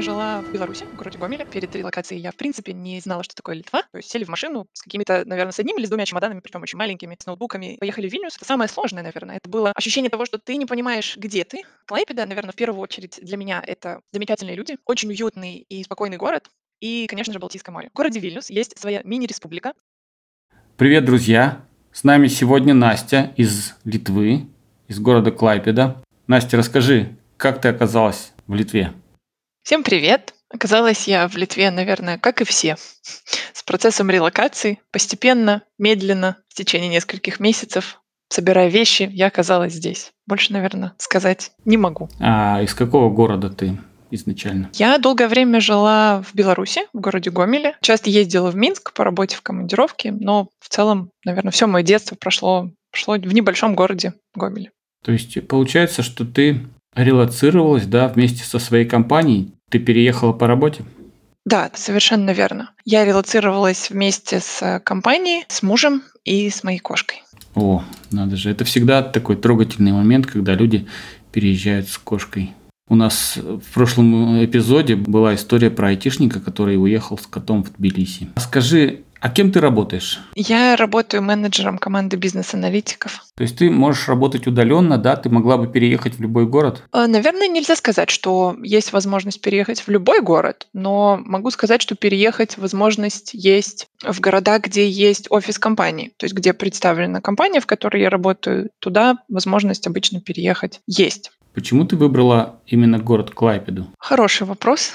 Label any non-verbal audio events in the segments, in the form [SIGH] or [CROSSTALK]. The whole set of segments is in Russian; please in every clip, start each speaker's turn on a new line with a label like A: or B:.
A: время жила в Беларуси, в городе Гомеле. Перед релокацией я, в принципе, не знала, что такое Литва. То есть сели в машину с какими-то, наверное, с одним или с двумя чемоданами, причем очень маленькими, с ноутбуками. Поехали в Вильнюс. Это самое сложное, наверное. Это было ощущение того, что ты не понимаешь, где ты. Клайпеда, наверное, в первую очередь для меня это замечательные люди, очень уютный и спокойный город. И, конечно же, Балтийское море. В городе Вильнюс есть своя мини-республика.
B: Привет, друзья! С нами сегодня Настя из Литвы, из города Клайпеда. Настя, расскажи, как ты оказалась в Литве?
A: Всем привет! Оказалась я в Литве, наверное, как и все, [LAUGHS] с процессом релокации. Постепенно, медленно, в течение нескольких месяцев, собирая вещи, я оказалась здесь. Больше, наверное, сказать не могу.
B: А из какого города ты изначально?
A: Я долгое время жила в Беларуси, в городе Гомеле. Часто ездила в Минск по работе в командировке, но в целом, наверное, все мое детство прошло, прошло в небольшом городе Гомеле.
B: То есть получается, что ты релацировалась, да, вместе со своей компанией. Ты переехала по работе?
A: Да, совершенно верно. Я релацировалась вместе с компанией, с мужем и с моей кошкой.
B: О, надо же. Это всегда такой трогательный момент, когда люди переезжают с кошкой. У нас в прошлом эпизоде была история про айтишника, который уехал с котом в Тбилиси. Скажи, а кем ты работаешь?
A: Я работаю менеджером команды бизнес-аналитиков.
B: То есть ты можешь работать удаленно, да? Ты могла бы переехать в любой город?
A: Э, наверное, нельзя сказать, что есть возможность переехать в любой город, но могу сказать, что переехать возможность есть в города, где есть офис компании, то есть где представлена компания, в которой я работаю, туда возможность обычно переехать есть.
B: Почему ты выбрала именно город Клайпеду?
A: Хороший вопрос.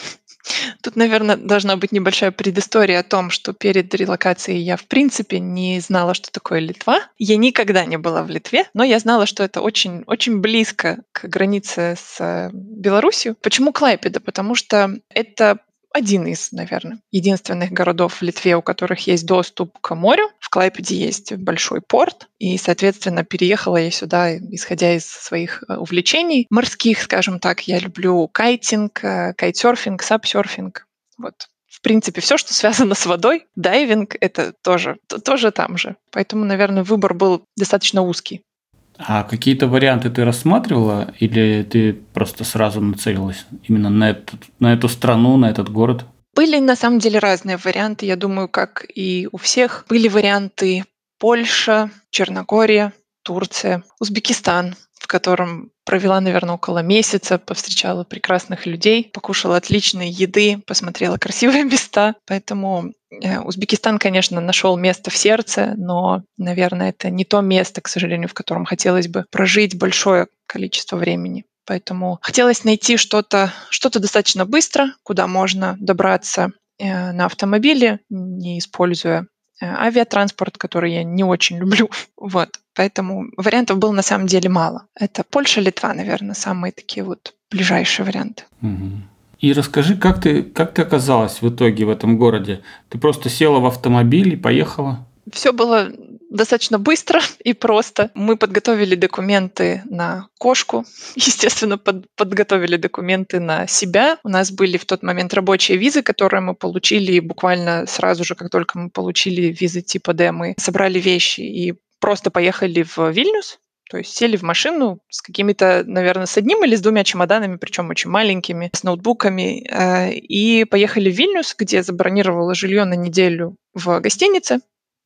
A: Тут, наверное, должна быть небольшая предыстория о том, что перед релокацией я, в принципе, не знала, что такое Литва. Я никогда не была в Литве, но я знала, что это очень, очень близко к границе с э, Беларусью. Почему Клайпеда? Потому что это один из, наверное, единственных городов в Литве, у которых есть доступ к морю. В Клайпеде есть большой порт, и, соответственно, переехала я сюда, исходя из своих э, увлечений морских, скажем так. Я люблю кайтинг, э, кайтсерфинг, сапсерфинг. Вот в принципе, все, что связано [LAUGHS] с водой, дайвинг, это тоже, тоже там же. Поэтому, наверное, выбор был достаточно узкий.
B: А какие-то варианты ты рассматривала или ты просто сразу нацелилась именно на, этот, на эту страну, на этот город?
A: Были на самом деле разные варианты, я думаю, как и у всех. Были варианты Польша, Черногория, Турция, Узбекистан, в котором провела, наверное, около месяца, повстречала прекрасных людей, покушала отличной еды, посмотрела красивые [LAUGHS] места. Поэтому э, Узбекистан, конечно, нашел место в сердце, но, наверное, это не то место, к сожалению, в котором хотелось бы прожить большое количество времени. Поэтому хотелось найти что-то что достаточно быстро, куда можно добраться э, на автомобиле, не используя авиатранспорт, который я не очень люблю. [LAUGHS] Вот. Поэтому вариантов было на самом деле мало. Это Польша, Литва, наверное, самые такие вот ближайшие варианты.
B: И расскажи, как ты, как ты оказалась в итоге в этом городе? Ты просто села в автомобиль и поехала?
A: Все было достаточно быстро и просто. Мы подготовили документы на кошку, [LAUGHS] естественно, под, подготовили документы на себя. У нас были в тот момент рабочие визы, которые мы получили, буквально сразу же, как только мы получили визы типа D, мы собрали вещи и просто поехали в Вильнюс, то есть сели в машину с какими-то, наверное, с одним или с двумя чемоданами, причем очень маленькими, с ноутбуками, э, и поехали в Вильнюс, где забронировала жилье на неделю в гостинице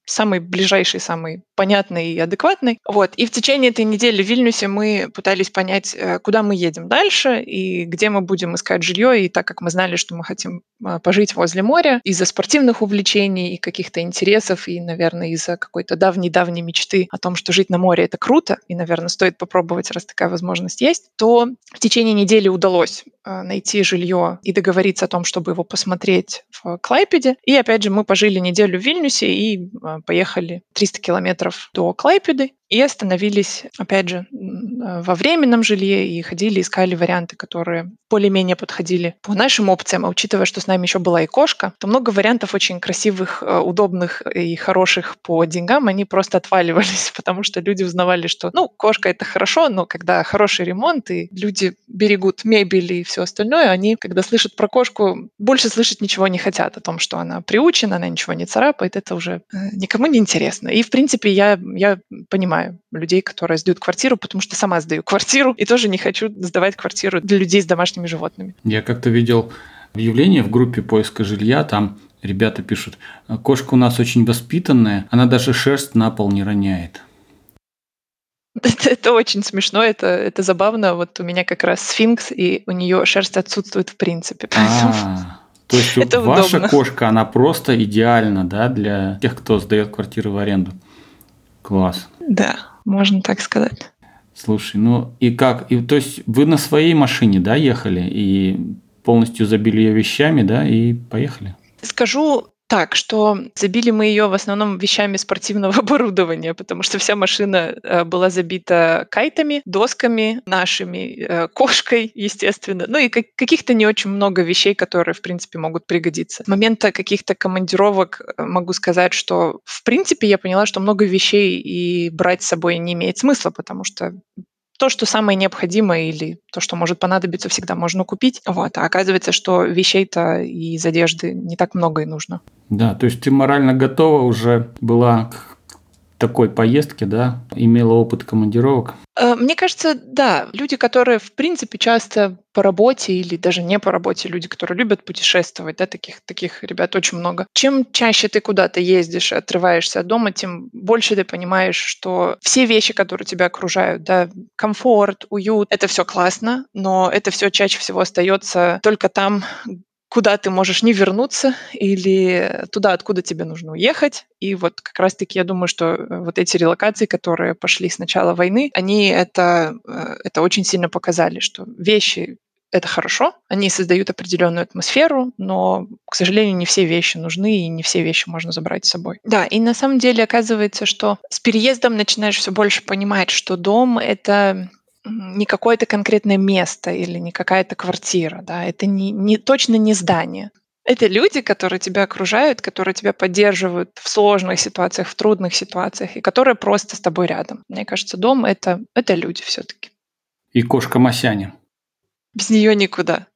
A: самый ближайший, самый понятный и адекватный. Вот. И в течение этой недели в Вильнюсе мы пытались понять, э, куда мы едем дальше и где мы будем искать жилье. И так как мы знали, что мы хотим а, пожить возле моря, из-за спортивных увлечений и каких-то интересов, и, наверное, из-за какой-то давней-давней мечты о том, что жить на море — это круто, и, наверное, стоит попробовать, раз такая возможность есть, то в течение недели удалось а, найти жилье и договориться о том, чтобы его посмотреть в Клайпеде. И, опять же, мы пожили неделю в Вильнюсе и поехали 300 километров до Клайпеды и остановились, опять же, во временном жилье и ходили, искали варианты, которые более-менее подходили по нашим опциям. А учитывая, что с нами еще была и кошка, то много вариантов очень красивых, э, удобных и хороших по деньгам, они просто отваливались, [LAUGHS] потому что люди узнавали, что, ну, кошка это хорошо, но когда хороший ремонт и люди берегут мебель и все остальное, они, когда слышат про кошку, больше слышать ничего не хотят о том, что она приучена, она ничего не царапает, это уже э, никому не интересно. И, в принципе, я, я понимаю, понимаю людей, которые сдают квартиру, потому что сама сдаю квартиру и тоже не хочу сдавать квартиру для людей с домашними животными.
B: Я как-то видел объявление в группе поиска жилья, там ребята пишут, кошка у нас очень воспитанная, она даже шерсть на пол не роняет. [LAUGHS]
A: Это, это очень смешно, это, это забавно. Вот у меня как раз сфинкс, и у нее шерсть отсутствует в принципе. [LAUGHS]
B: Поэтому... А, то есть [LAUGHS] это ваша удобно. кошка, она просто идеальна, да, для тех, кто сдает квартиры в аренду. Класс.
A: Да, можно так сказать.
B: Слушай, ну и как? И, то есть вы на своей машине, да, ехали и полностью забили ее вещами, да, и поехали?
A: Скажу так, что забили мы ее в основном вещами спортивного [LAUGHS] оборудования, потому что вся машина э, была забита кайтами, досками нашими, э, кошкой, естественно, ну и каких-то не очень много вещей, которые, в принципе, могут пригодиться. С момента каких-то командировок э, могу сказать, что, в принципе, я поняла, что много вещей и брать с собой не имеет смысла, потому что то, что самое необходимое или то, что может понадобиться, всегда можно купить. Вот. А оказывается, что вещей-то из одежды не так много и нужно.
B: Да, то есть ты морально готова уже была к такой поездке, да, имела опыт командировок?
A: Э, мне кажется, да. Люди, которые, в принципе, часто по работе или даже не по работе, люди, которые любят путешествовать, да, таких, таких ребят очень много. Чем чаще ты куда-то ездишь, отрываешься от дома, тем больше ты понимаешь, что все вещи, которые тебя окружают, да, комфорт, уют, это все классно, но это все чаще всего остается только там, куда ты можешь не вернуться или туда, откуда тебе нужно уехать. И вот как раз-таки я думаю, что э, вот эти релокации, которые пошли с начала войны, они это, э, это очень сильно показали, что вещи это хорошо, они создают определенную атмосферу, но, к сожалению, не все вещи нужны и не все вещи можно забрать с собой. Да, и на самом деле оказывается, что с переездом начинаешь все больше понимать, что дом — это не какое-то конкретное место или не какая-то квартира, да, это не, не, точно не здание. Это люди, которые тебя окружают, которые тебя поддерживают в сложных ситуациях, в трудных ситуациях, и которые просто с тобой рядом. Мне кажется, дом это, это люди все-таки.
B: И кошка Масяня.
A: Без нее никуда.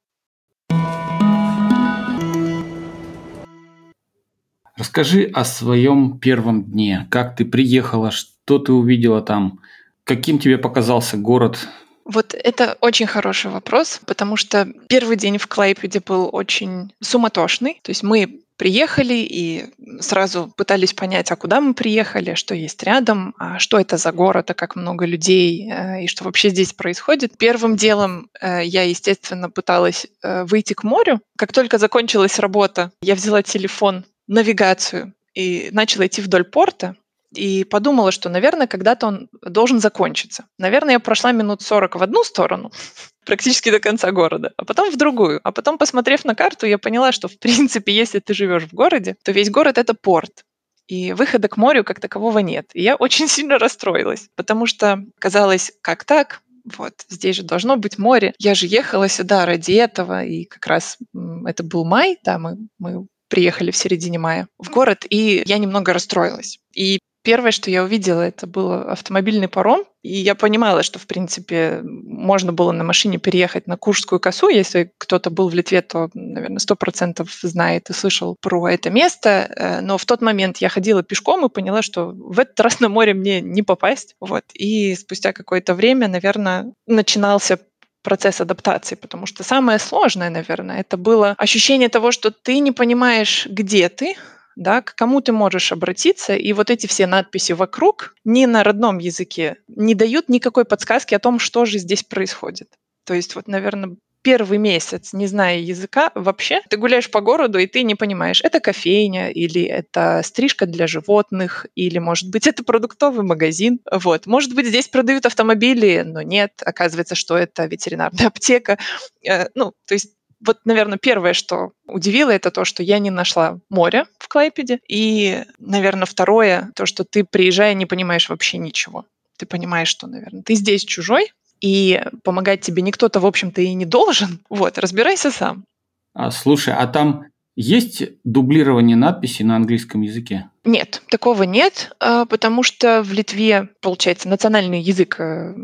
B: Расскажи о своем первом дне. Как ты приехала, что ты увидела там, Каким тебе показался город?
A: Вот это очень хороший вопрос, потому что первый день в Клайпеде был очень суматошный. То есть мы приехали и сразу пытались понять, а куда мы приехали, что есть рядом, а что это за город, а как много людей э, и что вообще здесь происходит. Первым делом э, я, естественно, пыталась э, выйти к морю. Как только закончилась работа, я взяла телефон, навигацию и начала идти вдоль порта и подумала, что, наверное, когда-то он должен закончиться. Наверное, я прошла минут 40 в одну сторону, [LAUGHS] практически до конца города, а потом в другую. А потом, посмотрев на карту, я поняла, что, в [LAUGHS] принципе, если ты живешь в городе, то весь город — это порт. И выхода к морю как такового нет. И я [LAUGHS] очень сильно расстроилась, потому что казалось, как так? Вот, здесь же должно быть море. Я же ехала сюда ради этого, и как раз это был май, да, мы, мы приехали в середине мая в город, и я немного расстроилась. И Первое, что я увидела, это был автомобильный паром, и я понимала, что, в принципе, можно было на машине переехать на Куршскую косу. Если кто-то был в Литве, то, наверное, сто процентов знает и слышал про это место. Э, но в тот момент я ходила пешком и поняла, что в этот раз на море мне не попасть. Вот. И спустя какое-то время, наверное, начинался процесс адаптации, потому что самое сложное, наверное, это было ощущение того, что ты не понимаешь, где ты, да, к кому ты можешь обратиться, и вот эти все надписи вокруг ни на родном языке не дают никакой подсказки о том, что же здесь происходит. То есть вот, наверное, первый месяц, не зная языка вообще, ты гуляешь по городу, и ты не понимаешь, это кофейня, или это стрижка для животных, или, может быть, [LAUGHS] это продуктовый магазин. Вот. Может быть, здесь продают автомобили, но нет, оказывается, что это ветеринарная [LAUGHS] аптека. Э, ну, то есть вот, наверное, первое, что удивило, это то, что я не нашла море в Клайпеде. И, наверное, второе, то, что ты, приезжая, не понимаешь вообще ничего. Ты понимаешь, что, наверное, ты здесь чужой, и помогать тебе никто-то, в общем-то, и не должен. [LAUGHS] Вот, разбирайся сам.
B: А, слушай, а там есть дублирование надписей на английском языке?
A: Нет, такого нет, а, потому что в Литве, получается, национальный язык э,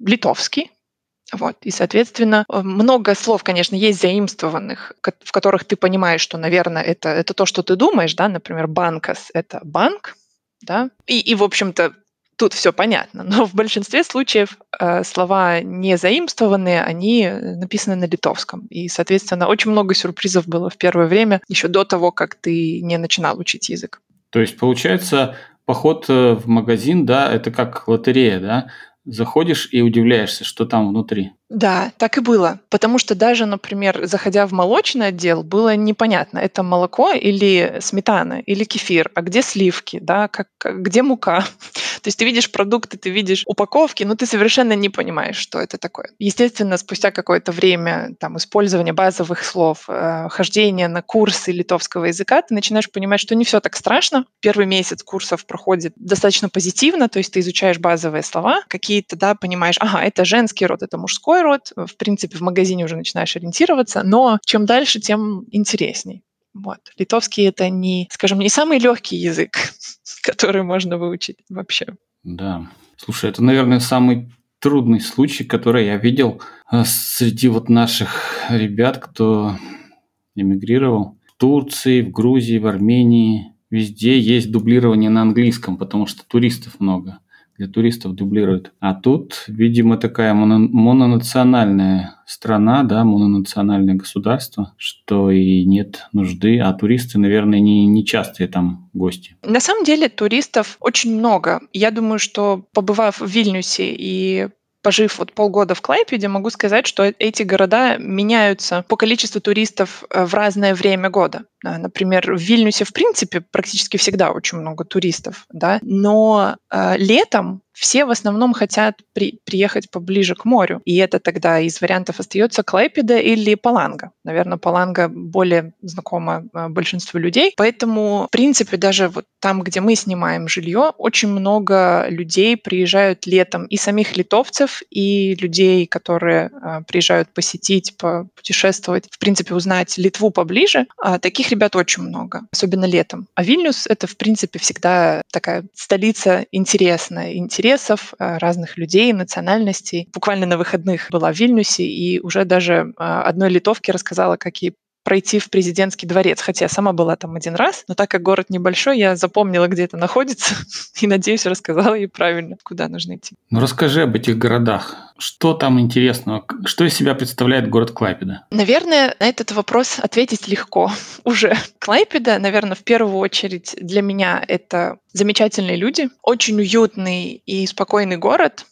A: литовский, вот. И, соответственно, э, много слов, конечно, есть заимствованных, в которых ты понимаешь, что, наверное, это, это то, что ты думаешь, да, например, банкас — это банк, да, и, и в общем-то, тут все понятно. Но в большинстве случаев э, слова не заимствованные, они написаны на литовском. И, соответственно, очень много сюрпризов было в первое время, еще до того, как ты не начинал учить язык.
B: То есть, получается, поход э, в магазин, да, это как лотерея, да? Заходишь и удивляешься, что там внутри.
A: Да, так и было. Потому что даже, например, заходя в молочный отдел, было непонятно, это молоко или сметана, или кефир, а где сливки, да, как, где мука. [LAUGHS] То есть ты видишь продукты, ты видишь упаковки, но ты совершенно не понимаешь, что это такое. Естественно, спустя какое-то время там, использования базовых слов, э, хождения на курсы литовского языка, ты начинаешь понимать, что не все так страшно. Первый месяц курсов проходит достаточно позитивно, то есть ты изучаешь базовые слова, какие-то, да, понимаешь, ага, это женский род, это мужской род. В принципе, в магазине уже начинаешь ориентироваться, но чем дальше, тем интересней. Вот. Литовский это не, скажем, не самый легкий язык, [LAUGHS] который можно выучить вообще.
B: Да. Слушай, это, наверное, самый трудный случай, который я видел э, среди вот наших ребят, кто эмигрировал в Турции, в Грузии, в Армении. Везде есть дублирование на английском, потому что туристов много для туристов дублируют. А тут, видимо, такая моно мононациональная страна, да, мононациональное государство, что и нет нужды, а туристы, наверное, не, не частые там гости.
A: На самом деле туристов очень много. Я думаю, что побывав в Вильнюсе и пожив вот полгода в Клайпеде, могу сказать, что эти города меняются по количеству туристов э, в разное время года. Например, в Вильнюсе, в принципе, практически всегда очень много туристов, да, но э, летом все в основном хотят при, приехать поближе к морю. И это тогда из вариантов остается Клайпеда или Паланга. Наверное, Паланга более знакома э, большинству людей. Поэтому, в принципе, даже вот там, где мы снимаем жилье, очень много людей приезжают летом. И самих литовцев, и людей, которые э, приезжают посетить, путешествовать, в принципе, узнать Литву поближе. А таких ребят очень много, особенно летом. А Вильнюс — это, в принципе, всегда такая столица интересная, интересов э, разных людей, национальностей. Буквально на выходных была в Вильнюсе, и уже даже э, одной литовке рассказала, какие пройти в президентский дворец, хотя я сама была там один раз, но так как город небольшой, я запомнила, где это находится, [LAUGHS] и, надеюсь, рассказала ей правильно, куда нужно идти.
B: Ну, расскажи об этих городах. Что там интересного? Что из себя представляет город Клайпеда?
A: Наверное, на этот вопрос ответить легко [LAUGHS] уже. Клайпеда, наверное, в первую очередь для меня это замечательные люди, очень уютный и спокойный город,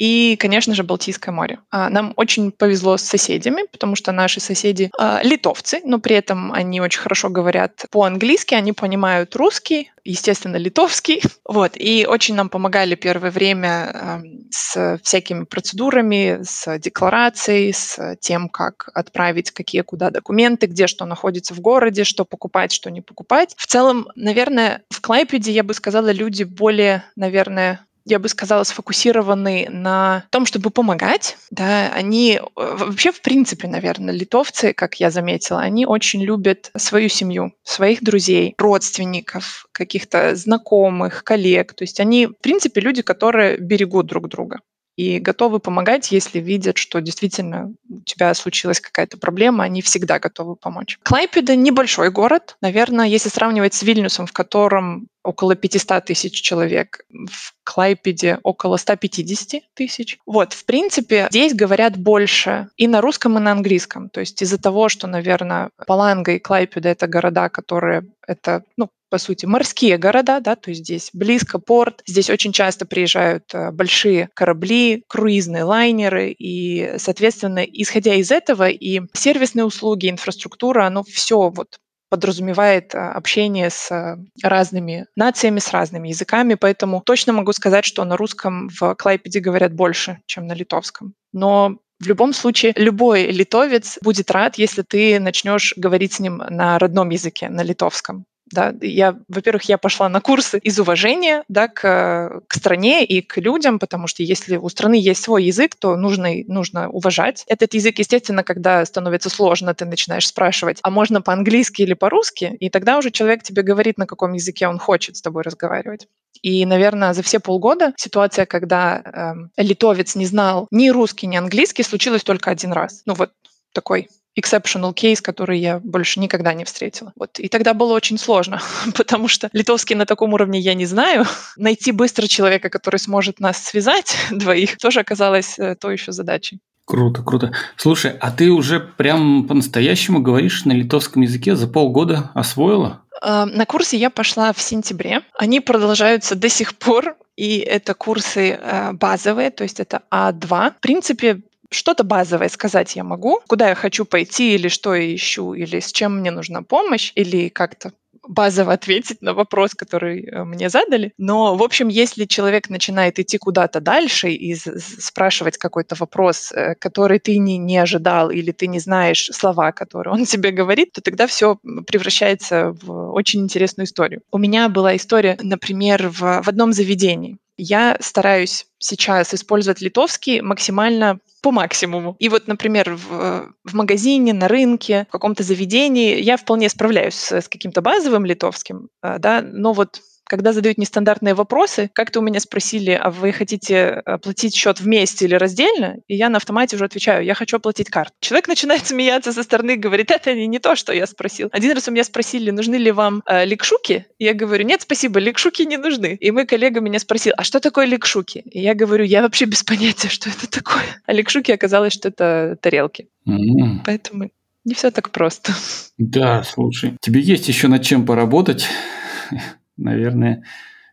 A: и, конечно же, Балтийское море. А, нам очень повезло с соседями, потому что наши соседи а, литовцы, но при этом они очень хорошо говорят по-английски, они понимают русский, естественно, литовский. [LAUGHS] Вот. И очень нам помогали первое время с всякими процедурами, с декларацией, с тем, как отправить какие куда документы, где что находится в городе, что покупать, что не покупать. В целом, наверное, в Клайпеде, я бы сказала, люди более, наверное, я бы сказала, сфокусированы на том, чтобы помогать. Да, они э, вообще, в принципе, наверное, литовцы, как я заметила, они очень любят свою семью, своих друзей, родственников, каких-то знакомых, коллег. То есть они, в принципе, люди, которые берегут друг друга и готовы помогать, если видят, что действительно у тебя случилась какая-то проблема, они всегда готовы помочь. Клайпеда небольшой город, наверное, если сравнивать с Вильнюсом, в котором около 500 тысяч человек, в Клайпеде около 150 тысяч. Вот, в принципе, здесь говорят больше и на русском, и на английском. То есть из-за того, что, наверное, Паланга и Клайпеда — это города, которые это, ну, по сути, морские города, да, то есть здесь близко порт, здесь очень часто приезжают э, большие корабли, круизные лайнеры, и, соответственно, исходя из этого и сервисные услуги, инфраструктура, оно все вот подразумевает э, общение с разными нациями, с разными языками, поэтому точно могу сказать, что на русском в Клайпеде говорят больше, чем на литовском. Но в любом случае, любой литовец будет рад, если ты начнешь говорить с ним на родном языке, на литовском да, я, во-первых, я пошла на курсы из уважения, да, к, к стране и к людям, потому что если у страны есть свой язык, то нужно, нужно уважать этот язык. Естественно, когда становится сложно, ты начинаешь спрашивать, а можно по-английски или по-русски, и тогда уже человек тебе говорит, на каком языке он хочет с тобой разговаривать. И, наверное, за все полгода ситуация, когда э, литовец не знал ни русский, ни английский, случилась только один раз. Ну вот такой exceptional case, который я больше никогда не встретила. Вот. И тогда было очень сложно, [LAUGHS] потому что литовский на таком уровне я не знаю. Найти быстро человека, который сможет нас связать [LAUGHS] двоих, тоже оказалось э, то еще задачей.
B: Круто, круто. Слушай, а ты уже прям по-настоящему говоришь на литовском языке за полгода освоила?
A: Э, на курсе я пошла в сентябре. Они продолжаются до сих пор, и это курсы э, базовые, то есть это А2. В принципе, что-то базовое сказать я могу, куда я хочу пойти, или что я ищу, или с чем мне нужна помощь, или как-то базово ответить на вопрос, который э, мне задали. Но, в общем, если человек начинает идти куда-то дальше и спрашивать какой-то вопрос, э, который ты не, не ожидал или ты не знаешь слова, которые он [LAUGHS] тебе говорит, то тогда все превращается в очень интересную историю. У меня была история, например, в, в одном заведении. Я стараюсь сейчас использовать литовский максимально по максимуму. И вот, например, в, в магазине, на рынке, в каком-то заведении я вполне справляюсь с, с каким-то базовым литовским, э, да, но вот когда задают нестандартные вопросы, как-то у меня спросили, а вы хотите оплатить счет вместе или раздельно? И я на автомате уже отвечаю, я хочу оплатить карт. Человек начинает [LAUGHS] смеяться со стороны, говорит, это не, то, что я спросил. Один раз у меня спросили, нужны ли вам э, ликшуки? И я говорю, нет, спасибо, ликшуки не нужны. И мой коллега меня спросил, а что такое ликшуки? И я говорю, я вообще без понятия, что это такое. [LAUGHS] А ликшуки оказалось, что это тарелки. Mm. Поэтому не все так просто.
B: Да, слушай, тебе есть еще над чем поработать наверное,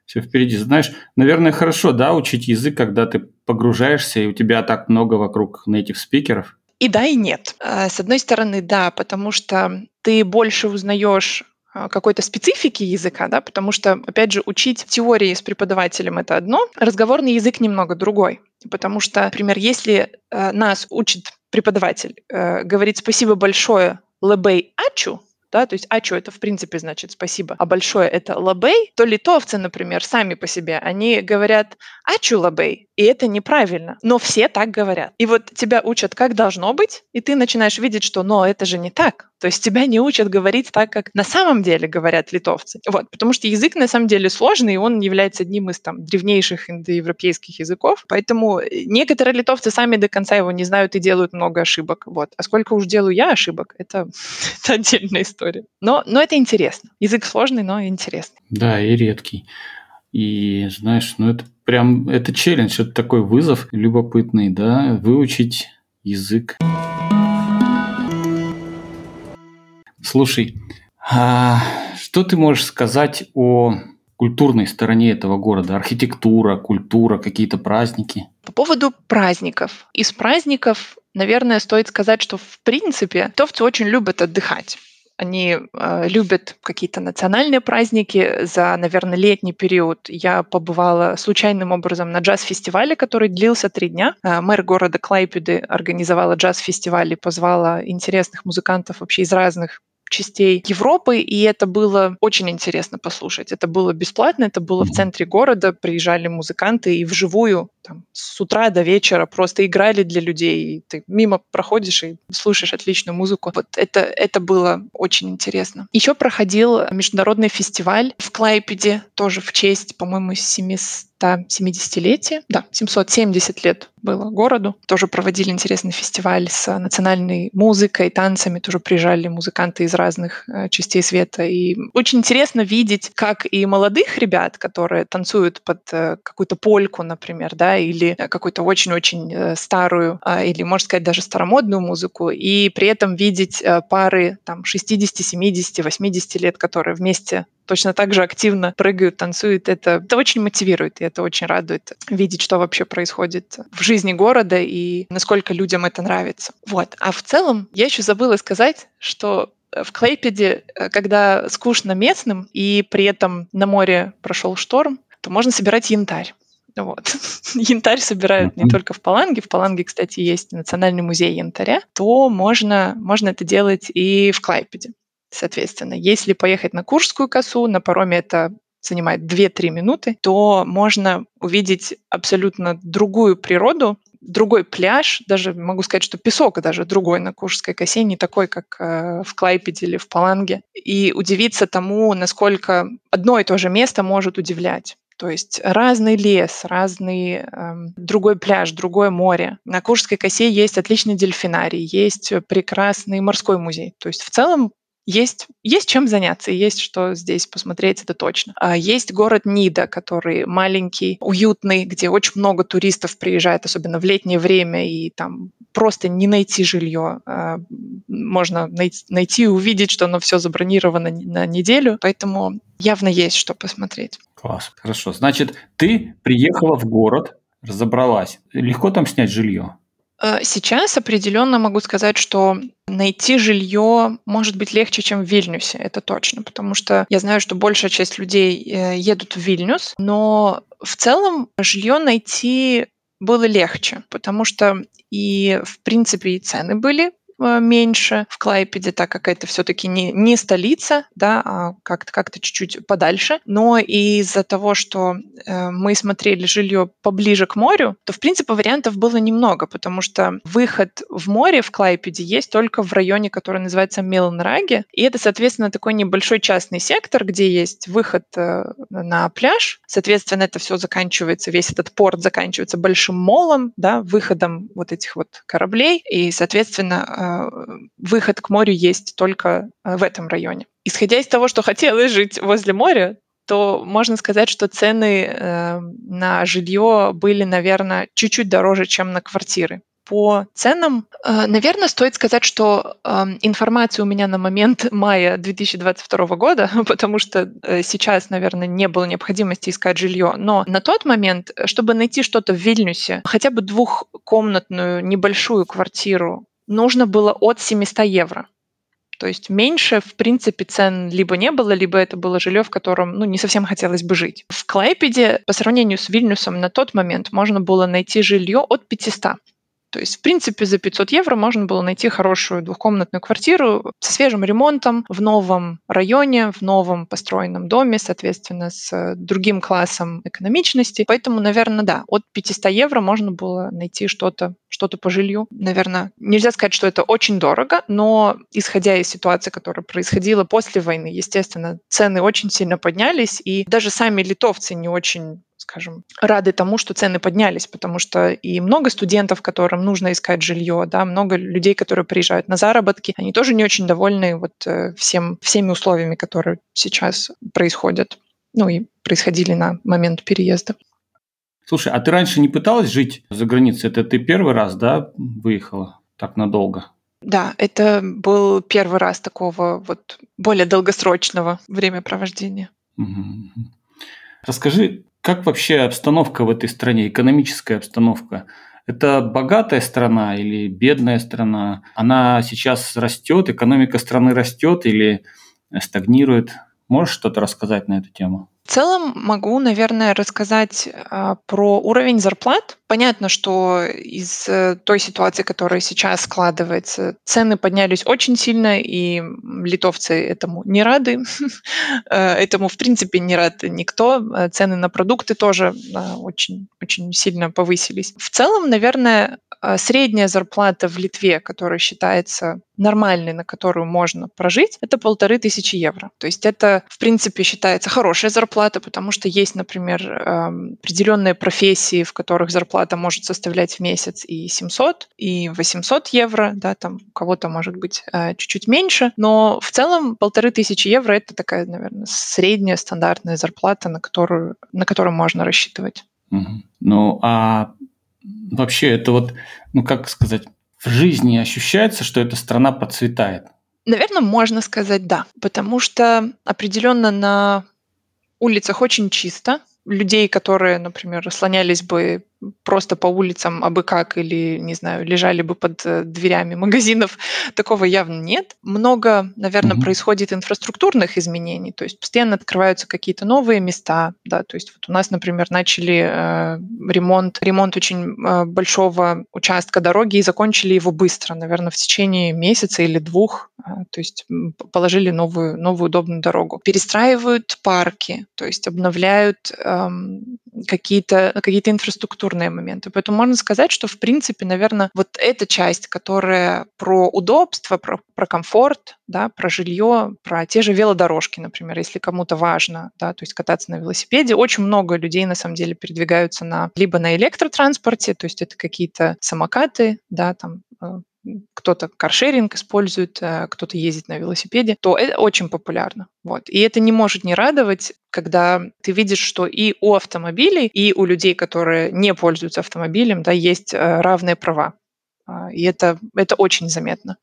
B: все впереди. Знаешь, наверное, хорошо, да, учить язык, когда ты погружаешься, и у тебя так много вокруг этих спикеров.
A: И да, и нет. А, с одной стороны, да, потому что ты больше узнаешь а, какой-то специфики языка, да, потому что, опять же, учить теории с преподавателем это одно, разговорный язык немного другой. Потому что, например, если э, нас учит преподаватель э, говорить спасибо большое лебей ачу, да, то есть ачу это в принципе значит спасибо, а большое это лабей, то литовцы, например, сами по себе, они говорят ачу лабей, и это неправильно, но все так говорят. И вот тебя учат, как должно быть, и ты начинаешь видеть, что, но это же не так. То есть тебя не учат говорить так, как на самом деле говорят литовцы. Вот, потому что язык на самом деле сложный, и он является одним из там древнейших индоевропейских языков. Поэтому э, некоторые литовцы сами до конца его не знают и делают много ошибок. Вот. А сколько уж делаю я ошибок, [LAUGHS] это, это отдельная история. Но, но это интересно. Язык сложный, но интересный.
B: Да, и редкий. И знаешь, ну это прям, это челлендж, это такой вызов любопытный, да, выучить язык. Слушай, а что ты можешь сказать о культурной стороне этого города? Архитектура, культура, какие-то праздники?
A: По поводу праздников. Из праздников, наверное, стоит сказать, что в принципе литовцы очень любят отдыхать. Они э, любят какие-то национальные праздники. За, наверное, летний период я побывала случайным образом на джаз-фестивале, который длился три дня. Э, мэр города Клайпеды организовала джаз-фестиваль и позвала интересных музыкантов вообще из разных частей Европы, и это было очень интересно послушать. Это было бесплатно, это было в центре города, приезжали музыканты и вживую там, с утра до вечера просто играли для людей. И ты мимо проходишь и слушаешь отличную музыку. Вот это, это было очень интересно. Еще проходил международный фестиваль в Клайпеде, тоже в честь, по-моему, 700 70-летие, да, 770 лет было городу. Тоже проводили интересный фестиваль с национальной музыкой, танцами. Тоже приезжали музыканты из разных э, частей света. И очень интересно видеть, как и молодых ребят, которые танцуют под э, какую-то польку, например, да, или какую-то очень-очень э, старую, э, или, можно сказать, даже старомодную музыку, и при этом видеть э, пары там 60, 70, 80 лет, которые вместе точно так же активно прыгают, танцуют. Это, это очень мотивирует, и это очень радует видеть, что вообще происходит в жизни города и насколько людям это нравится. Вот. А в целом я еще забыла сказать, что в Клейпеде, э, когда скучно местным и при этом на море прошел шторм, то можно собирать янтарь. Вот. [LAUGHS] Янтарь собирают не только в Паланге. В Паланге, кстати, есть национальный музей янтаря. То можно, можно это делать и в Клайпеде. Соответственно, если поехать на Куршскую косу, на пароме это занимает 2-3 минуты, то можно увидеть абсолютно другую природу, другой пляж, даже могу сказать, что песок даже другой на Куршской косе, не такой, как э, в Клайпеде или в Паланге, и удивиться тому, насколько одно и то же место может удивлять. То есть разный лес, разный э, другой пляж, другое море. На Куршской косе есть отличный дельфинарий, есть прекрасный морской музей. То есть в целом есть, есть чем заняться, есть что здесь посмотреть, это точно. А есть город Нида, который маленький, уютный, где очень много туристов приезжает, особенно в летнее время, и там просто не найти жилье. А можно найти, и увидеть, что оно все забронировано на неделю, поэтому явно есть что посмотреть.
B: Класс, хорошо. Значит, ты приехала в город, разобралась. Легко там снять жилье?
A: Э, сейчас определенно могу сказать, что найти жилье может быть легче, чем в Вильнюсе, это точно, потому что я знаю, что большая часть людей э, едут в Вильнюс, но в целом жилье найти было легче, потому что и, в принципе, и цены были меньше в Клайпеде, так как это все-таки не, не столица, да, а как-то как чуть-чуть подальше. Но из-за того, что э, мы смотрели жилье поближе к морю, то, в принципе, вариантов было немного, потому что выход в море в Клайпеде есть только в районе, который называется Милнраге, и это, соответственно, такой небольшой частный сектор, где есть выход э, на пляж, соответственно, это все заканчивается, весь этот порт заканчивается большим молом, да, выходом вот этих вот кораблей, и, соответственно, э, Э, выход к морю есть только э, в этом районе. Исходя из того, что хотелось жить возле моря, то можно сказать, что цены э, на жилье были, наверное, чуть-чуть дороже, чем на квартиры. По ценам, наверное, стоит сказать, что информации у меня на момент [LAUGHS] мая 2022 года, [LAUGHS] потому что сейчас, наверное, не было необходимости искать жилье, но на тот момент, чтобы найти что-то в Вильнюсе, хотя бы двухкомнатную небольшую квартиру нужно было от 700 евро. То есть меньше, в принципе, цен либо не было, либо это было жилье, в котором ну, не совсем хотелось бы жить. В Клайпеде по сравнению с Вильнюсом на тот момент можно было найти жилье от 500. То есть, в принципе, за 500 евро можно было найти хорошую двухкомнатную квартиру со свежим ремонтом в новом районе, в новом построенном доме, соответственно, с э, другим классом экономичности. Поэтому, наверное, да, от 500 евро можно было найти что-то что-то по жилью. Наверное, нельзя сказать, что это очень дорого, но исходя из ситуации, которая происходила после войны, естественно, цены очень сильно поднялись, и даже сами литовцы не очень скажем, рады тому, что цены поднялись, потому что и много студентов, которым нужно искать жилье, да, много людей, которые приезжают на заработки, они тоже не очень довольны вот э, всем, всеми условиями, которые сейчас происходят, ну и происходили на момент переезда.
B: Слушай, а ты раньше не пыталась жить за границей? Это ты первый раз, да, выехала так надолго?
A: Да, это был первый раз такого вот более долгосрочного времяпровождения.
B: Угу. Расскажи, как вообще обстановка в этой стране, экономическая обстановка? Это богатая страна или бедная страна? Она сейчас растет, экономика страны растет или стагнирует? Можешь что-то рассказать на эту тему?
A: В целом могу, наверное, рассказать а, про уровень зарплат. Понятно, что из э, той ситуации, которая сейчас складывается, цены поднялись очень сильно, и литовцы этому не рады. [LAUGHS] Э, этому, в принципе, не рад никто. Э, цены на продукты тоже очень, очень сильно повысились. В целом, наверное, средняя зарплата в Литве, которая считается нормальной, на которую можно прожить, это полторы тысячи евро. То есть это, в принципе, считается хорошая зарплата, потому что есть, например, эм, определенные профессии, в которых зарплата может составлять в месяц и 700, и 800 евро, да, там у кого-то может быть э, чуть-чуть меньше, но в целом полторы тысячи евро это такая, наверное, средняя стандартная зарплата, на которую, на которую можно рассчитывать.
B: Угу. Ну, а вообще это вот, ну как сказать, в жизни ощущается, что эта страна процветает?
A: Наверное, можно сказать да, потому что определенно на улицах очень чисто. Людей, которые, например, слонялись бы просто по улицам абы как или, не знаю, лежали бы под э, дверями магазинов, [LAUGHS] такого явно нет. Много, наверное, mm-hmm. происходит инфраструктурных изменений, то есть постоянно открываются какие-то новые места, да, то есть вот у нас, например, начали э, ремонт, ремонт очень э, большого участка дороги и закончили его быстро, наверное, в течение месяца или двух, э, то есть положили новую, новую удобную дорогу. Перестраивают парки, то есть обновляют э, какие-то какие инфраструктурные моменты. Поэтому можно сказать, что, в принципе, наверное, вот эта часть, которая про удобство, про, про комфорт, да, про жилье, про те же велодорожки, например, если кому-то важно, да, то есть кататься на велосипеде. Очень много людей, на самом деле, передвигаются на либо на электротранспорте, то есть это какие-то самокаты, да, там э, кто-то каршеринг использует, э, кто-то ездит на велосипеде, то это очень популярно. Вот. И это не может не радовать, когда ты видишь, что и у автомобилей, и у людей, которые не пользуются автомобилем, да, есть э, равные права. А, и это, это очень заметно.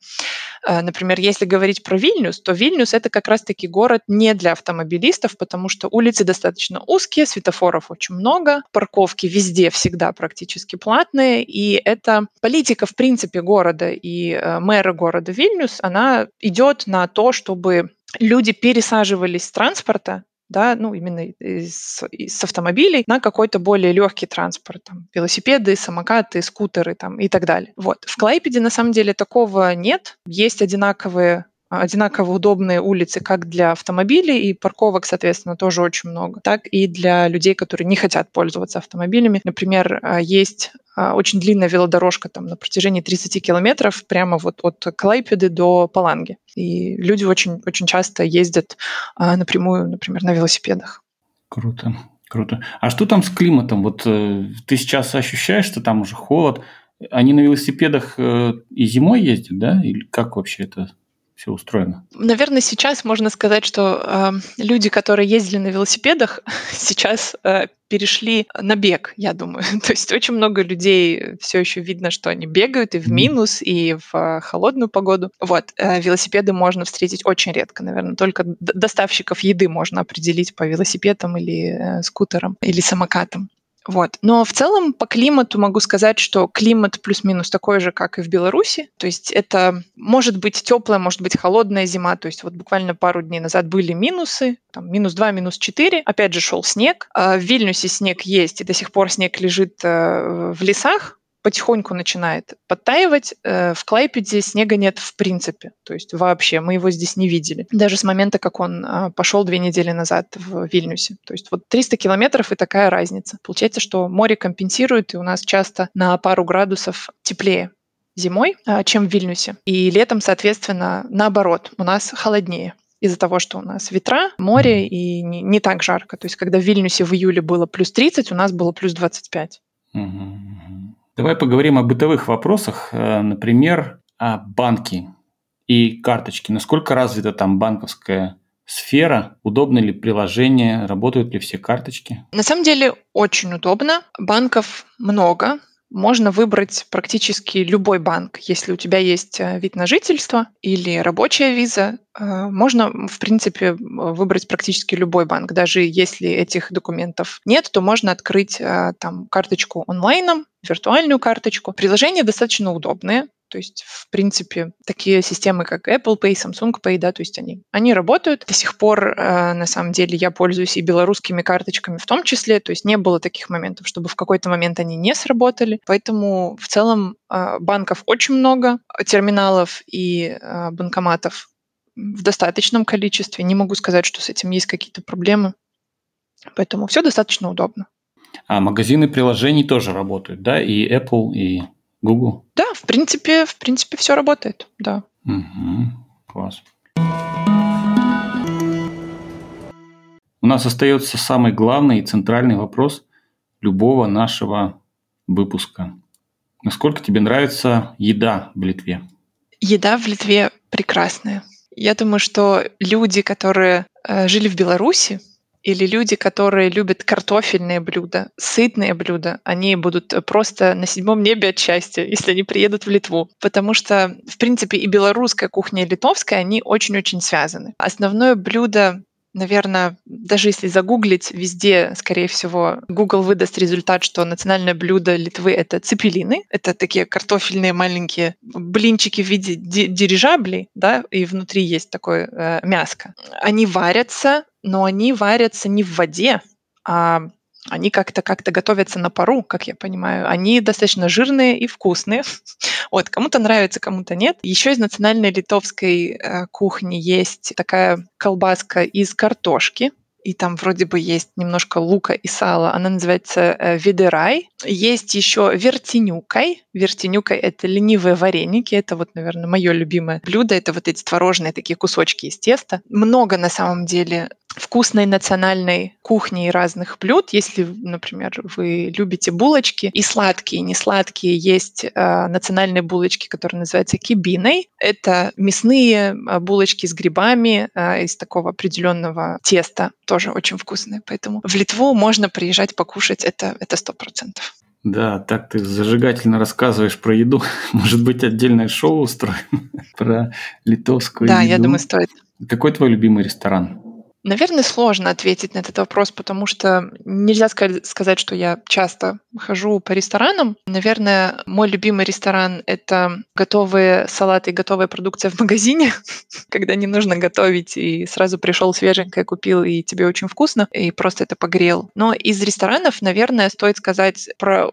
A: А, например, если говорить про Вильнюс, то Вильнюс это как раз-таки город не для автомобилистов, потому что улицы достаточно узкие, светофоров очень много, парковки везде всегда практически платные, и это политика, в принципе, города. И э, мэра города Вильнюс, она идет на то, чтобы люди пересаживались с транспорта да, ну, именно из, из автомобилей на какой-то более легкий транспорт, там, велосипеды, самокаты, скутеры там, и так далее. Вот. В Клайпеде на самом деле такого нет. Есть одинаковые одинаково удобные улицы как для автомобилей, и парковок, соответственно, тоже очень много, так и для людей, которые не хотят пользоваться автомобилями. Например, а, есть а, очень длинная велодорожка там на протяжении 30 километров прямо вот от Клайпеды до Паланги. И люди очень, очень часто ездят а, напрямую, например, на велосипедах.
B: Круто, круто. А что там с климатом? Вот э, ты сейчас ощущаешь, что там уже холод? Они на велосипедах э, и зимой ездят, да? Или как вообще это все устроено?
A: Наверное, сейчас можно сказать, что э, люди, которые ездили на велосипедах, [LAUGHS] сейчас э, перешли на бег, я думаю. [LAUGHS] То есть очень много людей все еще видно, что они бегают и в минус, и в э, холодную погоду. Вот, э, велосипеды можно встретить очень редко, наверное. Только доставщиков еды можно определить по велосипедам или э, скутерам, или самокатам. Вот. Но в целом по климату могу сказать, что климат плюс-минус такой же, как и в Беларуси. То есть это может быть теплая, может быть холодная зима. То есть вот буквально пару дней назад были минусы, там минус 2, минус 4. Опять же шел снег. А в Вильнюсе снег есть, и до сих пор снег лежит э, в лесах потихоньку начинает подтаивать. Э, в Клайпеде снега нет в принципе, то есть вообще мы его здесь не видели. Даже с момента, как он а, пошел две недели назад в Вильнюсе. То есть вот 300 километров и такая разница. Получается, что море компенсирует, и у нас часто на пару градусов теплее зимой, а, чем в Вильнюсе. И летом, соответственно, наоборот, у нас холоднее из-за того, что у нас ветра, море и не, не так жарко. То есть, когда в Вильнюсе в июле было плюс 30, у нас было плюс 25. Угу.
B: Давай поговорим о бытовых вопросах, э, например, о банке и карточке. Насколько развита там банковская сфера? Удобно ли приложение? Работают ли все карточки?
A: На самом деле очень удобно. Банков много. Можно выбрать практически любой банк. Если у тебя есть э, вид на жительство или рабочая виза, э, можно, в принципе, выбрать практически любой банк. Даже если этих документов нет, то можно открыть там карточку онлайном, виртуальную карточку. Приложения достаточно удобные. То есть, в принципе, такие системы, как Apple Pay, Samsung Pay, да, то есть они, они работают. До сих пор, э, на самом деле, я пользуюсь и белорусскими карточками в том числе, то есть не было таких моментов, чтобы в какой-то момент они не сработали. Поэтому в целом э, банков очень много, терминалов и э, банкоматов в достаточном количестве. Не могу сказать, что с этим есть какие-то проблемы. Поэтому все достаточно удобно.
B: А магазины приложений тоже работают, да, и Apple, и Google?
A: Да, в принципе, в принципе, все работает, да.
B: Угу, класс. У нас остается самый главный и центральный вопрос любого нашего выпуска. Насколько тебе нравится еда в Литве?
A: Еда в Литве прекрасная. Я думаю, что люди, которые э, жили в Беларуси, или люди, которые любят картофельные блюда, сытные блюда, они будут просто на седьмом небе от счастья, [LAUGHS] если они приедут в Литву. Потому что, в принципе, и белорусская кухня, и литовская, они очень-очень связаны. Основное блюдо наверное, даже если загуглить везде, скорее всего, Google выдаст результат, что национальное блюдо Литвы — это цепелины. Это такие картофельные маленькие блинчики в виде дирижаблей, да, и внутри есть такое э, мяско. Они варятся но они варятся не в воде, а они как-то как-то готовятся на пару, как я понимаю. Они достаточно жирные и вкусные. [LAUGHS] Вот, кому-то нравится, кому-то нет. Еще из национальной литовской э, кухни есть такая колбаска из картошки. и там вроде бы есть немножко лука и сала. Она называется э, видерай. Есть еще вертенюкай. Вертенюкай — это ленивые вареники. Это вот, наверное, мое любимое блюдо. Это вот эти творожные такие кусочки из теста. Много на самом деле вкусной национальной кухни и разных блюд. Если, например, вы любите булочки и сладкие, и несладкие, есть э, национальные булочки, которые называются кибиной. Это мясные э, булочки с грибами э, из такого определенного теста, тоже очень вкусные. Поэтому в Литву можно приезжать покушать, это это сто процентов.
B: Да, так ты зажигательно рассказываешь про еду. [LAUGHS] Может быть, отдельное шоу устроим [LAUGHS] про литовскую
A: да,
B: еду?
A: Да, я думаю, стоит.
B: Какой твой любимый ресторан?
A: Наверное, сложно ответить на этот вопрос, потому что нельзя сказать, что я часто хожу по ресторанам. Наверное, мой любимый ресторан — это готовые салаты и готовая продукция в магазине, [LAUGHS] когда не нужно готовить, и сразу пришел свеженькое, купил, и тебе очень вкусно, и просто это погрел. Но из ресторанов, наверное, стоит сказать про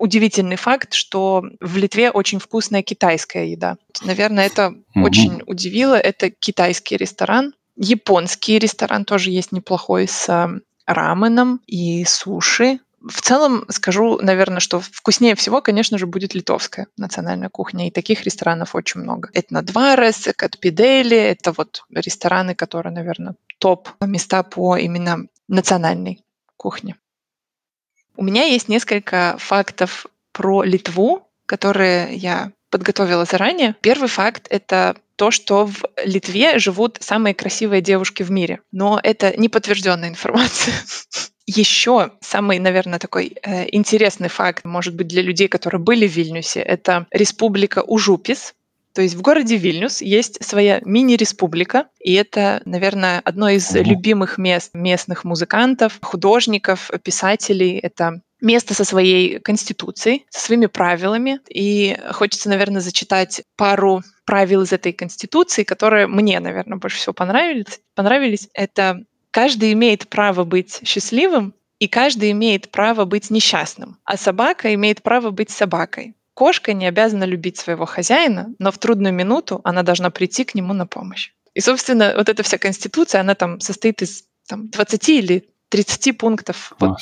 A: удивительный факт, что в Литве очень вкусная китайская еда. Наверное, это угу. очень удивило. Это китайский ресторан, Японский ресторан тоже есть неплохой с раменом и суши. В целом скажу, наверное, что вкуснее всего, конечно же, будет литовская национальная кухня, и таких ресторанов очень много. Это Надварес, Катпидели, это вот рестораны, которые, наверное, топ места по именно национальной кухне. У меня есть несколько фактов про Литву, которые я подготовила заранее. Первый факт — это то, что в Литве живут самые красивые девушки в мире. Но это не подтвержденная информация. [LAUGHS] Еще самый, наверное, такой э, интересный факт, может быть, для людей, которые были в Вильнюсе, это республика Ужупис. То есть в городе Вильнюс есть своя мини-республика, и это, наверное, одно из любимых мест местных музыкантов, художников, писателей. Это место со своей конституцией, со своими правилами. И хочется, наверное, зачитать пару правил из этой конституции, которые мне, наверное, больше всего понравились. понравились. Это каждый имеет право быть счастливым, и каждый имеет право быть несчастным, а собака имеет право быть собакой. Кошка не обязана любить своего хозяина, но в трудную минуту она должна прийти к нему на помощь. И, собственно, вот эта вся конституция, она там состоит из там, 20 или 30 пунктов. Вот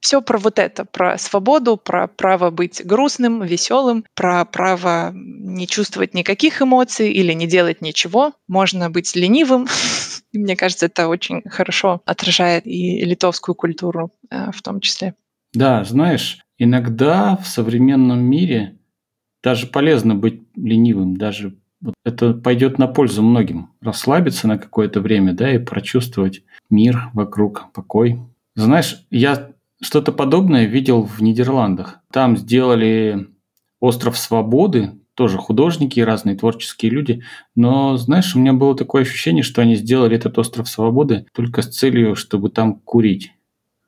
A: все про вот это, про свободу, про право быть грустным, веселым, про право не чувствовать никаких эмоций или не делать ничего. Можно быть ленивым. [LAUGHS] И мне кажется, это очень хорошо отражает и литовскую культуру э, в том числе.
B: Да, знаешь, иногда в современном мире даже полезно быть ленивым, даже это пойдет на пользу многим. Расслабиться на какое-то время, да, и прочувствовать мир вокруг, покой. Знаешь, я что-то подобное видел в Нидерландах. Там сделали остров свободы, тоже художники и разные творческие люди. Но, знаешь, у меня было такое ощущение, что они сделали этот остров свободы только с целью, чтобы там курить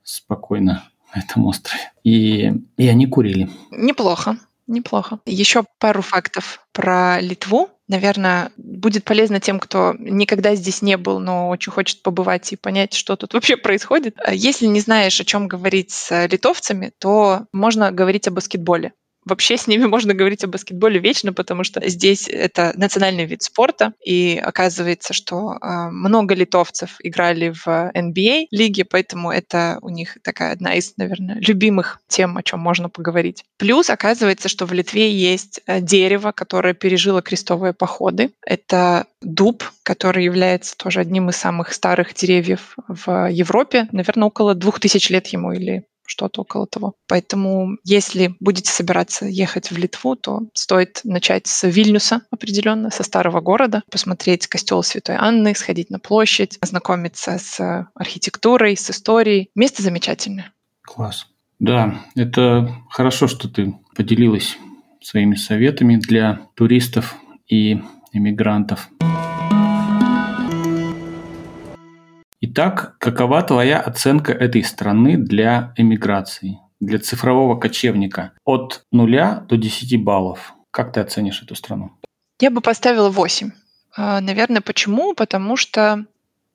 B: спокойно на этом острове. И, и они курили.
A: Неплохо, неплохо. Еще пару фактов про Литву наверное, будет полезно тем, кто никогда здесь не был, но очень хочет побывать и понять, что тут [LAUGHS] вообще происходит. А если не знаешь, о чем говорить с литовцами, то можно говорить о баскетболе вообще с ними [LAUGHS] можно говорить о баскетболе вечно, потому что здесь это национальный вид спорта, и оказывается, что э, много литовцев играли в NBA лиге, поэтому это у них такая одна из, наверное, любимых тем, о чем можно поговорить. Плюс оказывается, что в Литве есть э, дерево, которое пережило крестовые походы. Это дуб, который является тоже одним из самых старых деревьев в Европе, наверное, около двух тысяч лет ему или что-то около того. Поэтому, если будете собираться ехать в Литву, то стоит начать с Вильнюса определенно, со старого города, посмотреть костел Святой Анны, сходить на площадь, ознакомиться с архитектурой, с историей. Место замечательное.
B: Класс. Да, это хорошо, что ты поделилась своими советами для туристов и иммигрантов. Итак, какова твоя оценка этой страны для эмиграции, для цифрового кочевника? От 0 до 10 баллов. Как ты оценишь эту страну?
A: Я бы поставила 8. А, наверное, почему? Потому что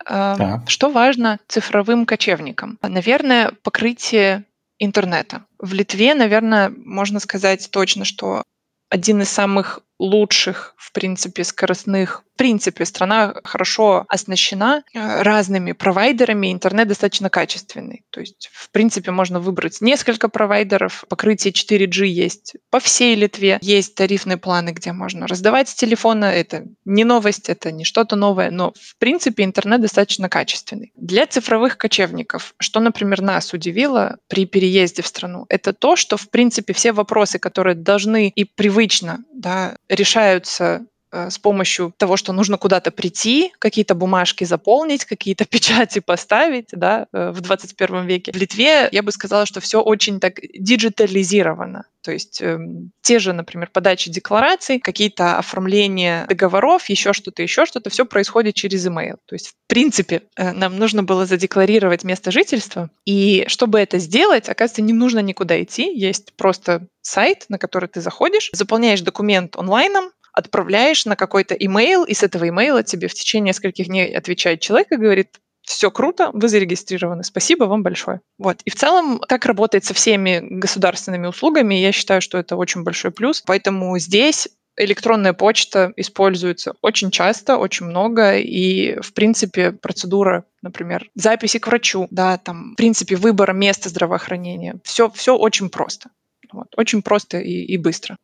A: а, так. что важно цифровым кочевникам? Наверное, покрытие интернета. В Литве, наверное, можно сказать точно, что один из самых лучших, в принципе, скоростных. В принципе, страна хорошо оснащена э, разными провайдерами, интернет достаточно качественный. То есть, в принципе, можно выбрать несколько провайдеров, покрытие 4G есть по всей Литве, есть тарифные планы, где можно раздавать с телефона, это не новость, это не что-то новое, но, в принципе, интернет достаточно качественный. Для цифровых кочевников, что, например, нас удивило при переезде в страну, это то, что, в принципе, все вопросы, которые должны и привычно да, решаются с помощью того, что нужно куда-то прийти, какие-то бумажки заполнить, какие-то [LAUGHS] печати поставить да, э, в 21 веке. В Литве я бы сказала, что все очень так диджитализировано. То есть э, те же, например, подачи деклараций, какие-то оформления договоров, еще что-то, еще что-то, все происходит через email. То есть, в принципе, э, нам нужно было задекларировать место жительства. И чтобы это сделать, оказывается, не нужно никуда идти. Есть просто сайт, на который ты заходишь, заполняешь документ онлайном, отправляешь на какой-то имейл, и с этого имейла тебе в течение нескольких дней отвечает человек и говорит, все круто, вы зарегистрированы, спасибо вам большое. Вот. И в целом так работает со всеми государственными услугами, я считаю, что это очень большой плюс. Поэтому здесь электронная почта используется очень часто, очень много, и, в принципе, процедура, например, записи к врачу, да, там, в принципе, выбора места здравоохранения, все, все очень просто. Вот. Очень просто и, и быстро.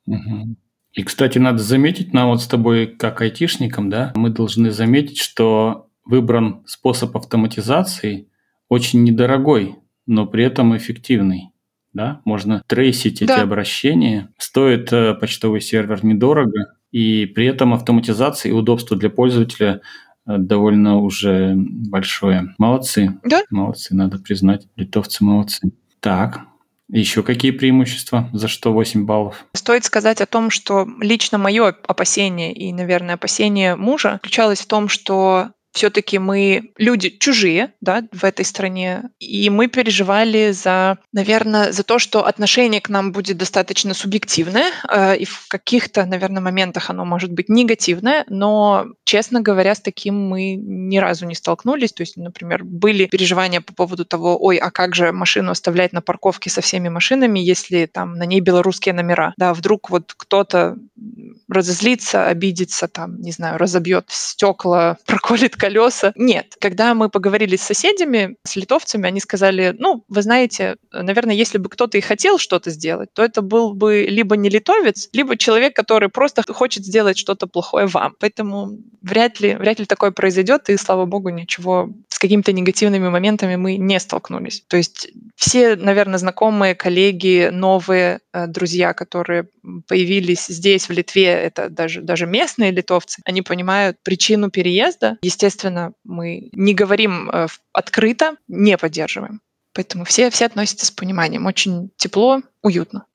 B: И, кстати, надо заметить, нам вот с тобой, как айтишникам, да, мы должны заметить, что выбран способ автоматизации очень недорогой, но при этом эффективный. Да? Можно трейсить да. эти обращения. Стоит э, почтовый сервер недорого, и при этом автоматизация и удобство для пользователя э, довольно уже большое. Молодцы.
A: Да?
B: Молодцы, надо признать. Литовцы молодцы. Так, еще какие преимущества? За что 8 баллов?
A: Стоит сказать о том, что лично мое опасение и, наверное, опасение мужа заключалось в том, что все-таки мы люди чужие, да, в этой стране, и мы переживали за, наверное, за то, что отношение к нам будет достаточно субъективное, э, и в каких-то, наверное, моментах оно может быть негативное, но, честно говоря, с таким мы ни разу не столкнулись. То есть, например, были переживания по поводу того, ой, а как же машину оставлять на парковке со всеми машинами, если там на ней белорусские номера, да, вдруг вот кто-то разозлится, обидится, там, не знаю, разобьет стекла, [LAUGHS] проколет колеса. Нет. Когда мы поговорили с соседями, с литовцами, они сказали, ну, вы знаете, наверное, если бы кто-то и хотел что-то сделать, то это был бы либо не литовец, либо человек, который просто хочет сделать что-то плохое вам. Поэтому вряд ли, вряд ли такое произойдет, и, слава богу, ничего с какими-то негативными моментами мы не столкнулись. То есть все, наверное, знакомые, коллеги, новые э, друзья, которые появились здесь, в Литве, это даже, даже местные литовцы, они понимают причину переезда. Естественно, мы не говорим э, открыто, не поддерживаем. Поэтому все, все относятся с пониманием. Очень тепло, уютно.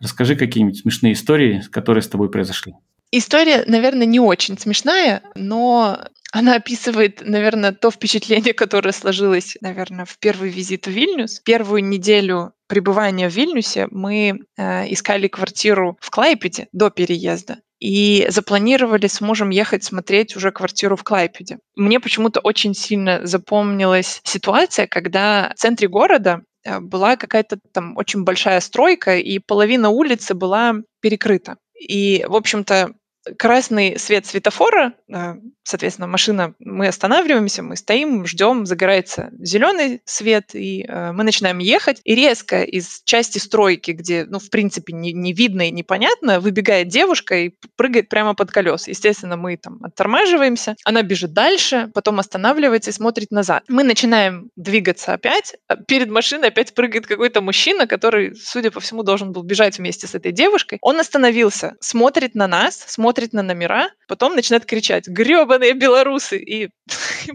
B: Расскажи какие-нибудь смешные истории, которые с тобой произошли.
A: История, наверное, не очень смешная, но она описывает, наверное, то впечатление, которое сложилось, наверное, в первый визит в Вильнюс. Первую неделю пребывания в Вильнюсе мы э, искали квартиру в Клайпеде до переезда и запланировали с мужем ехать смотреть уже квартиру в Клайпеде. Мне почему-то очень сильно запомнилась ситуация, когда в центре города была какая-то там очень большая стройка, и половина улицы была перекрыта. И, в общем-то, красный свет светофора, э, соответственно, машина, мы останавливаемся, мы стоим, ждем, загорается зеленый свет, и э, мы начинаем ехать. И резко из части стройки, где, ну, в принципе, не, не видно и непонятно, выбегает девушка и прыгает прямо под колеса. Естественно, мы там оттормаживаемся, она бежит дальше, потом останавливается и смотрит назад. Мы начинаем двигаться опять, а перед машиной опять прыгает какой-то мужчина, который, судя по всему, должен был бежать вместе с этой девушкой. Он остановился, смотрит на нас, смотрит смотрит на номера, потом начинает кричать «гребаные белорусы!» [LAUGHS] и,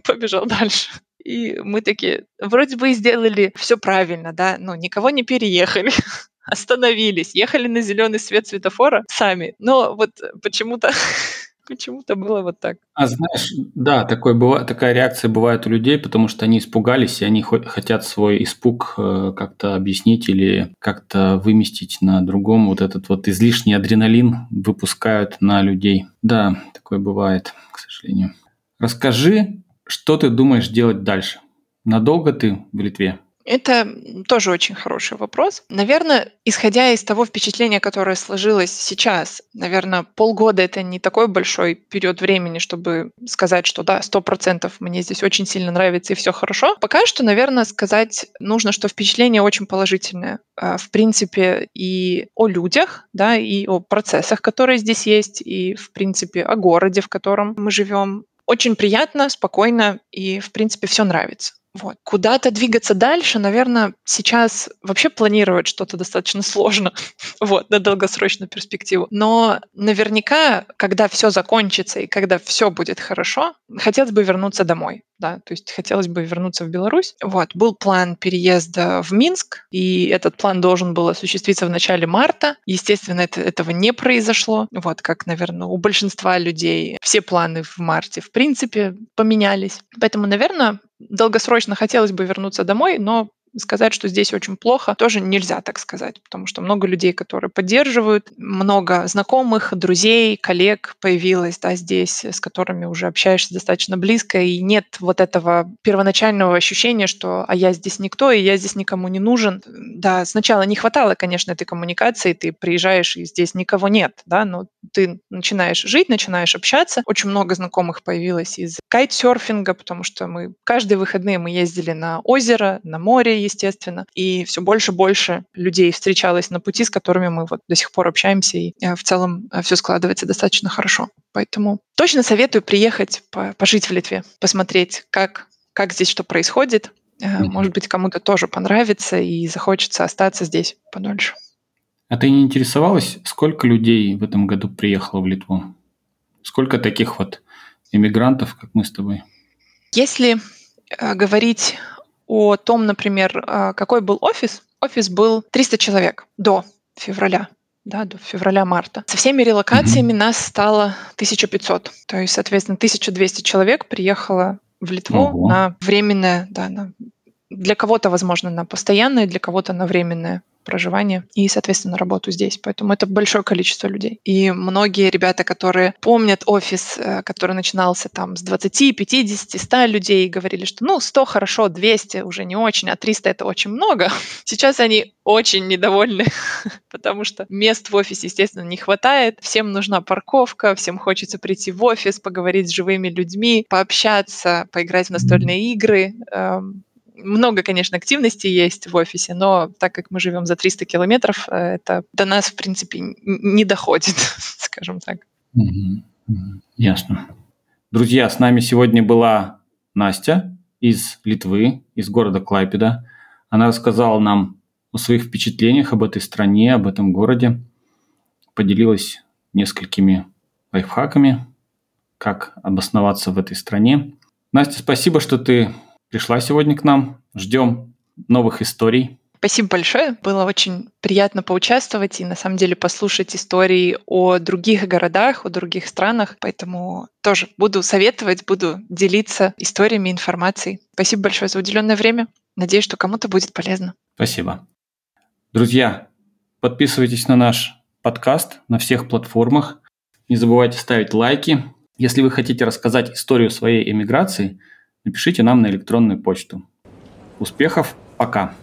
A: побежал дальше. И мы такие, вроде бы и сделали все правильно, да, но никого не переехали, [LAUGHS] остановились, ехали на зеленый свет светофора сами. Но вот почему-то [LAUGHS] Почему-то было вот так.
B: А знаешь, да, такой, такая реакция бывает у людей, потому что они испугались, и они хотят свой испуг э, как-то объяснить или как-то выместить на другом. Вот этот вот излишний адреналин выпускают на людей. Да, такое бывает, к сожалению. Расскажи, что ты думаешь делать дальше? Надолго ты в Литве?
A: Это тоже очень хороший вопрос. Наверное, исходя из того впечатления, которое сложилось сейчас, наверное, полгода это не такой большой период времени, чтобы сказать, что да, сто процентов мне здесь очень сильно нравится и все хорошо. Пока что, наверное, сказать нужно, что впечатление очень положительное. А, в принципе, и о людях, да, и о процессах, которые здесь есть, и, в принципе, о городе, в котором мы живем. Очень приятно, спокойно и, в принципе, все нравится. Вот. Куда-то двигаться дальше, наверное, сейчас вообще планировать что-то достаточно сложно [LAUGHS] вот, на долгосрочную перспективу. Но наверняка, когда все закончится и когда все будет хорошо, хотелось бы вернуться домой да, то есть хотелось бы вернуться в Беларусь. Вот, был план переезда в Минск, и этот план должен был осуществиться в начале марта. Естественно, это, этого не произошло. Вот, как, наверное, у большинства людей все планы в марте, в принципе, поменялись. Поэтому, наверное, долгосрочно хотелось бы вернуться домой, но сказать, что здесь очень плохо, тоже нельзя так сказать, потому что много людей, которые поддерживают, много знакомых, друзей, коллег появилось да, здесь, с которыми уже общаешься достаточно близко, и нет вот этого первоначального ощущения, что «а я здесь никто, и я здесь никому не нужен». Да, сначала не хватало, конечно, этой коммуникации, ты приезжаешь, и здесь никого нет, да, но ты начинаешь жить, начинаешь общаться. Очень много знакомых появилось из кайтсерфинга, потому что мы каждые выходные мы ездили на озеро, на море, естественно. И все больше и больше людей встречалось на пути, с которыми мы вот до сих пор общаемся, и э, в целом э, все складывается достаточно хорошо. Поэтому точно советую приехать, пожить в Литве, посмотреть, как, как здесь что происходит. Э, может быть, кому-то тоже понравится и захочется остаться здесь подольше.
B: А ты не интересовалась, сколько людей в этом году приехало в Литву? Сколько таких вот иммигрантов, как мы с тобой?
A: Если говорить о том, например, а, какой был офис. Офис был 300 человек до февраля да, до февраля-марта. Со всеми релокациями mm-hmm. нас стало 1500. То есть, соответственно, 1200 человек приехало в Литву Ого. на временное, да, на, для кого-то, возможно, на постоянное, для кого-то на временное проживание и, соответственно, работу здесь. Поэтому это большое количество людей. И многие ребята, которые помнят офис, э, который начинался там с 20, 50, 100 людей, говорили, что ну 100 хорошо, 200 уже не очень, а 300 это очень много. [LAUGHS] Сейчас они очень недовольны, [LAUGHS] потому что мест в офисе, естественно, не хватает. Всем нужна парковка, всем хочется прийти в офис, поговорить с живыми людьми, пообщаться, поиграть в настольные игры. Много, конечно, активностей есть в офисе, но так как мы живем за 300 километров, э, это до нас, в принципе, не доходит, [LAUGHS] скажем так.
B: Ясно. Друзья, с нами сегодня была Настя из Литвы, из города Клайпеда. Она рассказала нам о своих впечатлениях об этой стране, об этом городе, поделилась несколькими лайфхаками, как обосноваться в этой стране. Настя, спасибо, что ты пришла сегодня к нам. Ждем новых историй.
A: Спасибо большое. Было очень приятно поучаствовать и на самом деле послушать истории о других городах, о других странах. Поэтому тоже буду советовать, буду делиться историями, информацией. Спасибо большое за уделенное время. Надеюсь, что кому-то будет полезно.
B: Спасибо. Друзья, подписывайтесь на наш подкаст на всех платформах. Не забывайте ставить лайки. Если вы хотите рассказать историю своей эмиграции – напишите нам на электронную почту. Успехов, пока!